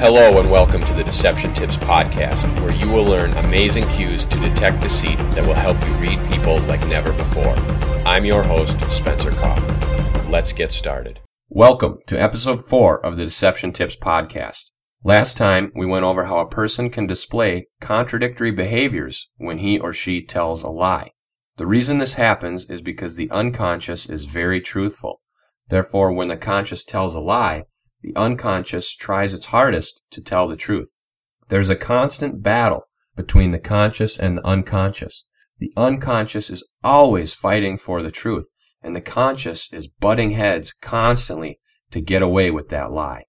Hello, and welcome to the Deception Tips Podcast, where you will learn amazing cues to detect deceit that will help you read people like never before. I'm your host, Spencer Coffman. Let's get started. Welcome to episode 4 of the Deception Tips Podcast. Last time, we went over how a person can display contradictory behaviors when he or she tells a lie. The reason this happens is because the unconscious is very truthful. Therefore, when the conscious tells a lie, the unconscious tries its hardest to tell the truth. There's a constant battle between the conscious and the unconscious. The unconscious is always fighting for the truth, and the conscious is butting heads constantly to get away with that lie.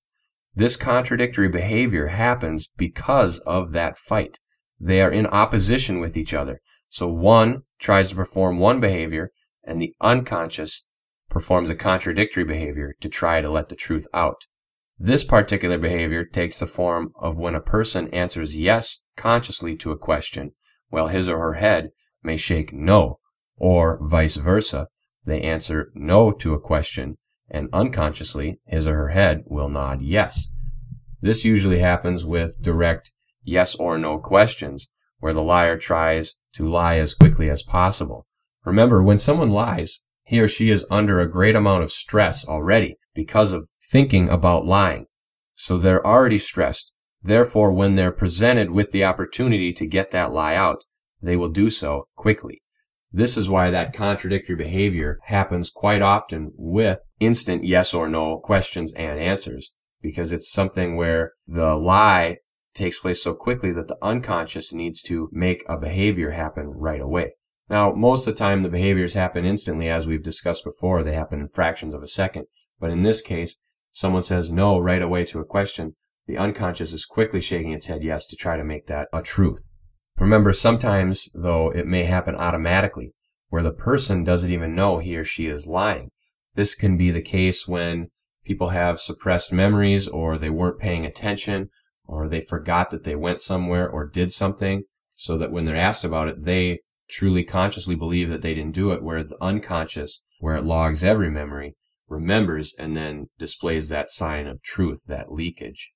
This contradictory behavior happens because of that fight. They are in opposition with each other. So one tries to perform one behavior, and the unconscious performs a contradictory behavior to try to let the truth out. This particular behavior takes the form of when a person answers yes consciously to a question, while his or her head may shake no, or vice versa. They answer no to a question, and unconsciously, his or her head will nod yes. This usually happens with direct yes or no questions, where the liar tries to lie as quickly as possible. Remember, when someone lies, he or she is under a great amount of stress already because of thinking about lying. So they're already stressed. Therefore, when they're presented with the opportunity to get that lie out, they will do so quickly. This is why that contradictory behavior happens quite often with instant yes or no questions and answers, because it's something where the lie takes place so quickly that the unconscious needs to make a behavior happen right away. Now, most of the time the behaviors happen instantly, as we've discussed before. They happen in fractions of a second. But in this case, someone says no right away to a question. The unconscious is quickly shaking its head yes to try to make that a truth. Remember, sometimes, though, it may happen automatically, where the person doesn't even know he or she is lying. This can be the case when people have suppressed memories or they weren't paying attention or they forgot that they went somewhere or did something so that when they're asked about it, they truly consciously believe that they didn't do it, whereas the unconscious, where it logs every memory, remembers and then displays that sign of truth, that leakage.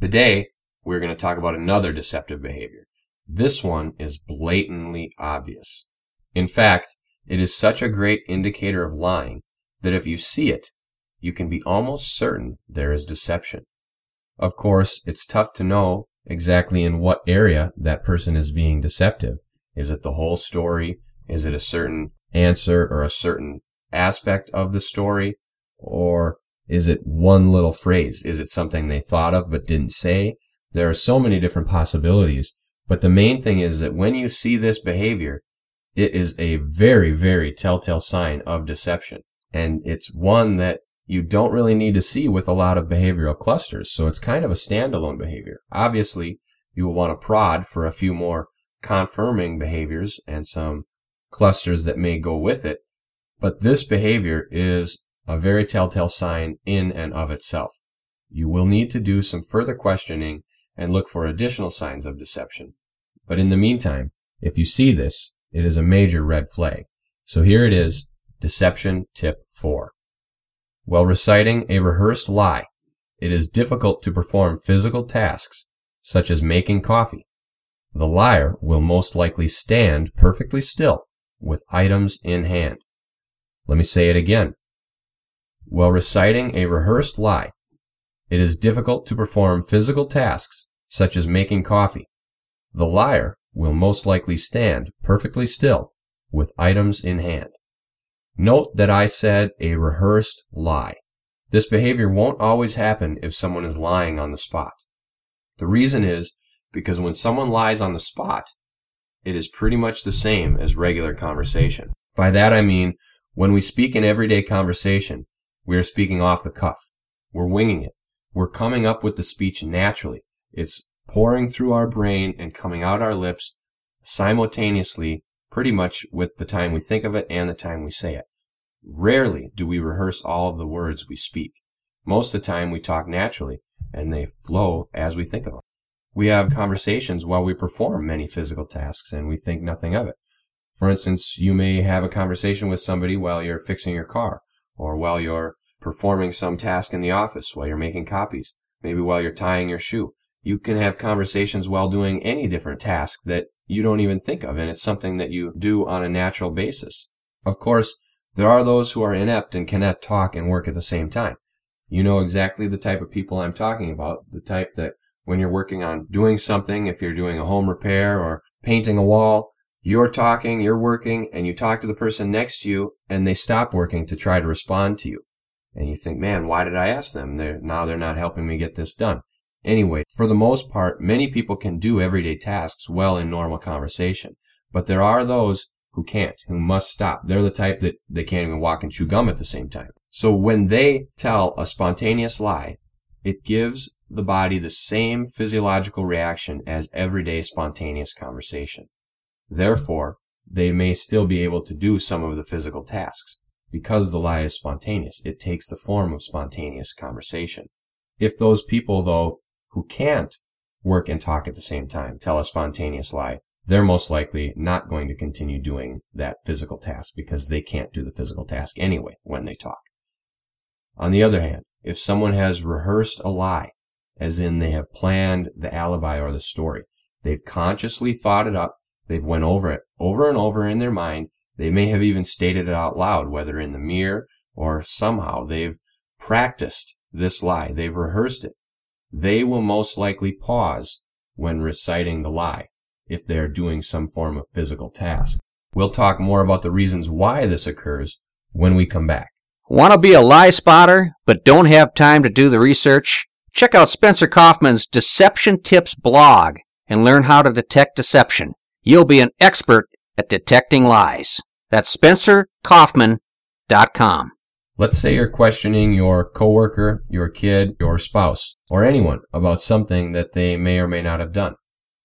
Today, we're going to talk about another deceptive behavior. This one is blatantly obvious. In fact, it is such a great indicator of lying that if you see it, you can be almost certain there is deception. Of course, it's tough to know exactly in what area that person is being deceptive. Is it the whole story? Is it a certain answer or a certain aspect of the story? Or is it one little phrase? Is it something they thought of but didn't say? There are so many different possibilities. But the main thing is that when you see this behavior, it is a very, very telltale sign of deception. And it's one that you don't really need to see with a lot of behavioral clusters. So it's kind of a standalone behavior. Obviously, you will want to prod for a few more confirming behaviors and some clusters that may go with it. But this behavior is a very telltale sign in and of itself. You will need to do some further questioning and look for additional signs of deception. But in the meantime, if you see this, it is a major red flag. So here it is, deception tip 4. While reciting a rehearsed lie, it is difficult to perform physical tasks, such as making coffee. The liar will most likely stand perfectly still with items in hand. Let me say it again. While reciting a rehearsed lie, it is difficult to perform physical tasks such as making coffee. The liar will most likely stand perfectly still with items in hand. Note that I said a rehearsed lie. This behavior won't always happen if someone is lying on the spot. The reason is because when someone lies on the spot, it is pretty much the same as regular conversation. By that I mean, when we speak in everyday conversation, we are speaking off the cuff. We're winging it. We're coming up with the speech naturally. It's pouring through our brain and coming out our lips simultaneously, pretty much with the time we think of it and the time we say it. Rarely do we rehearse all of the words we speak. Most of the time we talk naturally and they flow as we think of them. We have conversations while we perform many physical tasks and we think nothing of it. For instance, you may have a conversation with somebody while you're fixing your car or while you're performing some task in the office, while you're making copies. maybe while you're tying your shoe. You can have conversations while doing any different task that you don't even think of, and it's something that you do on a natural basis. Of course, there are those who are inept and cannot talk and work at the same time. You know exactly the type of people I'm talking about, the type that when you're working on doing something, if you're doing a home repair or painting a wall, you're talking, you're working, and you talk to the person next to you and they stop working to try to respond to you. And you think, man, why did I ask them? They're, now they're not helping me get this done. Anyway, for the most part, many people can do everyday tasks well in normal conversation. But there are those who can't, who must stop. They're the type that they can't even walk and chew gum at the same time. So when they tell a spontaneous lie, it gives the body the same physiological reaction as everyday spontaneous conversation. Therefore, they may still be able to do some of the physical tasks. Because the lie is spontaneous, it takes the form of spontaneous conversation. If those people, though, who can't work and talk at the same time tell a spontaneous lie, they're most likely not going to continue doing that physical task because they can't do the physical task anyway when they talk. On the other hand, if someone has rehearsed a lie, as in they have planned the alibi or the story, they've consciously thought it up, they've went over it over and over in their mind, they may have even stated it out loud, whether in the mirror or somehow they've practiced this lie, they've rehearsed it they will most likely pause when reciting the lie if they're doing some form of physical task. We'll talk more about the reasons why this occurs when we come back. Want to be a lie spotter, but don't have time to do the research? Check out Spencer Coffman's Deception Tips blog and learn how to detect deception. You'll be an expert at detecting lies. That's spencercoffman.com. Let's say you're questioning your coworker, your kid, your spouse, or anyone about something that they may or may not have done.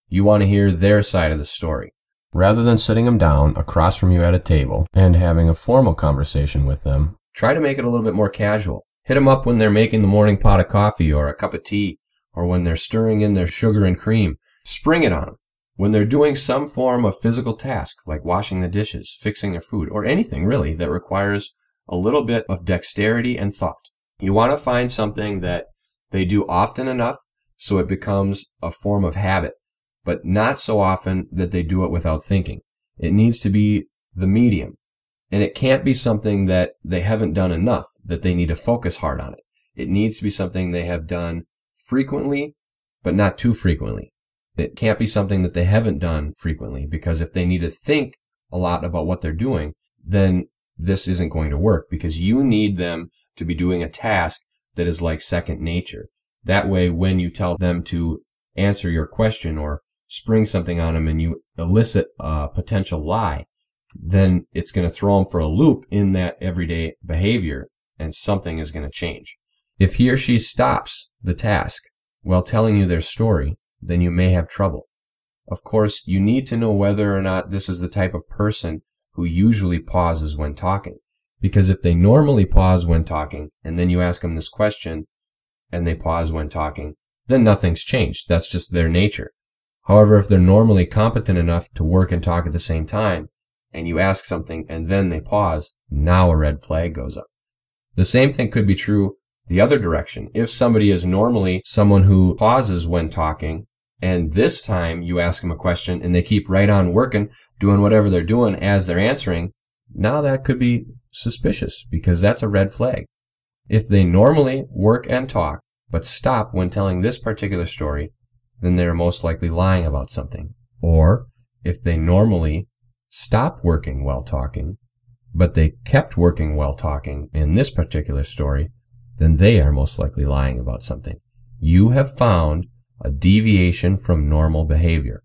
You want to hear their side of the story. Rather than sitting them down across from you at a table and having a formal conversation with them, try to make it a little bit more casual. Hit them up when they're making the morning pot of coffee or a cup of tea, or when they're stirring in their sugar and cream. Spring it on them. When they're doing some form of physical task, like washing the dishes, fixing their food, or anything really that requires a little bit of dexterity and thought. You want to find something that they do often enough so it becomes a form of habit, but not so often that they do it without thinking. It needs to be the medium. And it can't be something that they haven't done enough that they need to focus hard on it. It needs to be something they have done frequently, but not too frequently. It can't be something that they haven't done frequently because if they need to think a lot about what they're doing, then this isn't going to work because you need them to be doing a task that is like second nature. That way, when you tell them to answer your question or spring something on them and you elicit a potential lie, then it's going to throw them for a loop in that everyday behavior and something is going to change. If he or she stops the task while telling you their story, then you may have trouble. Of course, you need to know whether or not this is the type of person who usually pauses when talking. Because if they normally pause when talking, and then you ask them this question, and they pause when talking, then nothing's changed. That's just their nature. However, if they're normally competent enough to work and talk at the same time, and you ask something and then they pause, now a red flag goes up. The same thing could be true the other direction. If somebody is normally someone who pauses when talking, and this time you ask them a question and they keep right on working, doing whatever they're doing as they're answering, now that could be suspicious because that's a red flag. If they normally work and talk, but stop when telling this particular story, then they're most likely lying about something. Or if they normally stop working while talking, but they kept working while talking in this particular story, then they are most likely lying about something. You have found a deviation from normal behavior,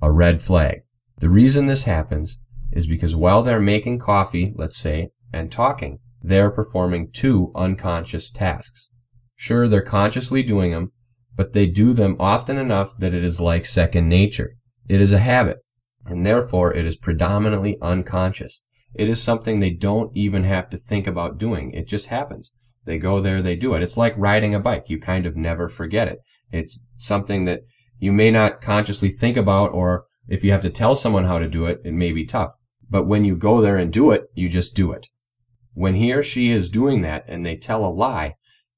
a red flag. The reason this happens is because while they're making coffee, let's say, and talking, they're performing two unconscious tasks. Sure, they're consciously doing them, but they do them often enough that it is like second nature. It is a habit, and therefore it is predominantly unconscious. It is something they don't even have to think about doing. It just happens. They go there, they do it. It's like riding a bike. You kind of never forget it. It's something that you may not consciously think about or if you have to tell someone how to do it, it may be tough. But when you go there and do it, you just do it. When he or she is doing that and they tell a lie,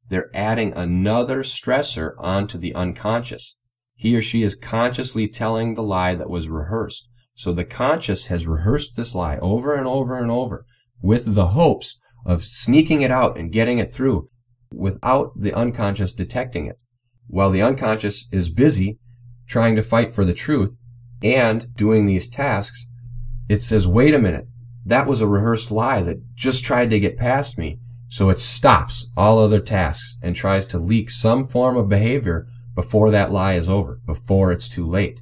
they're adding another stressor onto the unconscious. He or she is consciously telling the lie that was rehearsed. So the conscious has rehearsed this lie over and over and over with the hopes of sneaking it out and getting it through without the unconscious detecting it. While the unconscious is busy trying to fight for the truth and doing these tasks, it says, wait a minute, that was a rehearsed lie that just tried to get past me. So it stops all other tasks and tries to leak some form of behavior before that lie is over, before it's too late.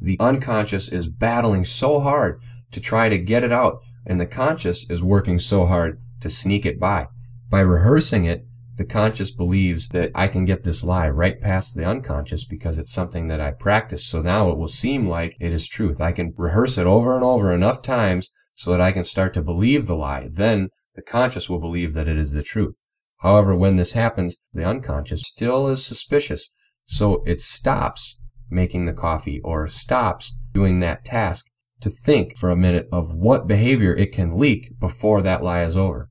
The unconscious is battling so hard to try to get it out, and the conscious is working so hard to sneak it by. By rehearsing it, the conscious believes that I can get this lie right past the unconscious because it's something that I practice. So now it will seem like it is truth. I can rehearse it over and over enough times so that I can start to believe the lie. Then the conscious will believe that it is the truth. However, when this happens, the unconscious still is suspicious. So it stops making the coffee or stops doing that task to think for a minute of what behavior it can leak before that lie is over.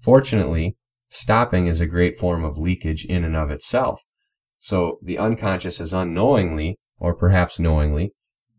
Fortunately, stopping is a great form of leakage in and of itself. So the unconscious has unknowingly, or perhaps knowingly,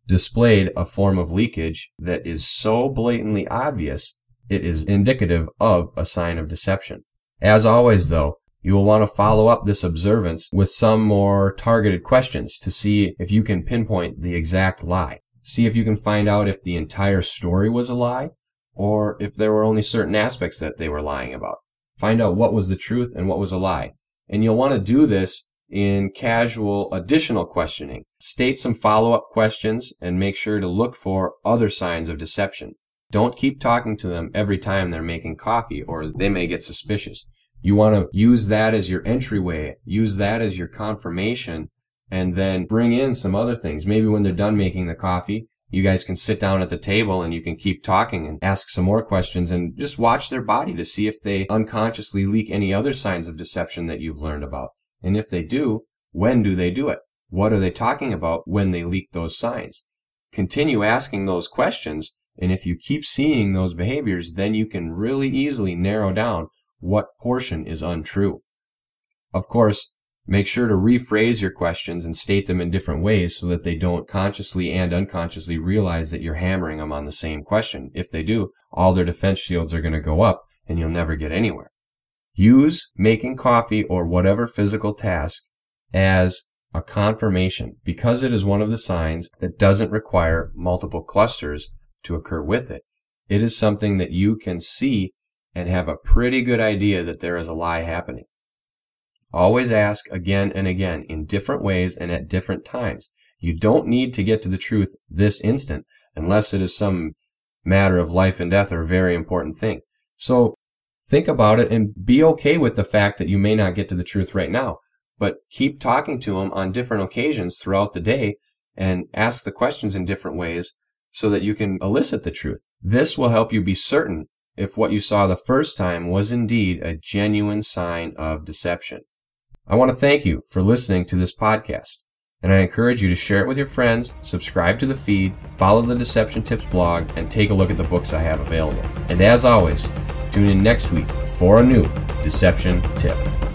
displayed a form of leakage that is so blatantly obvious it is indicative of a sign of deception. As always, though, you will want to follow up this observance with some more targeted questions to see if you can pinpoint the exact lie. See if you can find out if the entire story was a lie or if there were only certain aspects that they were lying about. Find out what was the truth and what was a lie. And you'll want to do this in casual additional questioning. State some follow-up questions and make sure to look for other signs of deception. Don't keep talking to them every time they're making coffee or they may get suspicious. You want to use that as your entryway, use that as your confirmation, and then bring in some other things. Maybe when they're done making the coffee, you guys can sit down at the table and you can keep talking and ask some more questions and just watch their body to see if they unconsciously leak any other signs of deception that you've learned about. And if they do, when do they do it? What are they talking about when they leak those signs? Continue asking those questions. And if you keep seeing those behaviors, then you can really easily narrow down what portion is untrue. Of course, Make sure to rephrase your questions and state them in different ways so that they don't consciously and unconsciously realize that you're hammering them on the same question. If they do, all their defense shields are going to go up and you'll never get anywhere. Use making coffee or whatever physical task as a confirmation because it is one of the signs that doesn't require multiple clusters to occur with it. It is something that you can see and have a pretty good idea that there is a lie happening. Always ask again and again in different ways and at different times. You don't need to get to the truth this instant unless it is some matter of life and death or a very important thing. So think about it and be okay with the fact that you may not get to the truth right now, but keep talking to them on different occasions throughout the day and ask the questions in different ways so that you can elicit the truth. This will help you be certain if what you saw the first time was indeed a genuine sign of deception. I want to thank you for listening to this podcast, and I encourage you to share it with your friends, subscribe to the feed, follow the Deception Tips blog, and take a look at the books I have available. And as always, tune in next week for a new Deception Tip.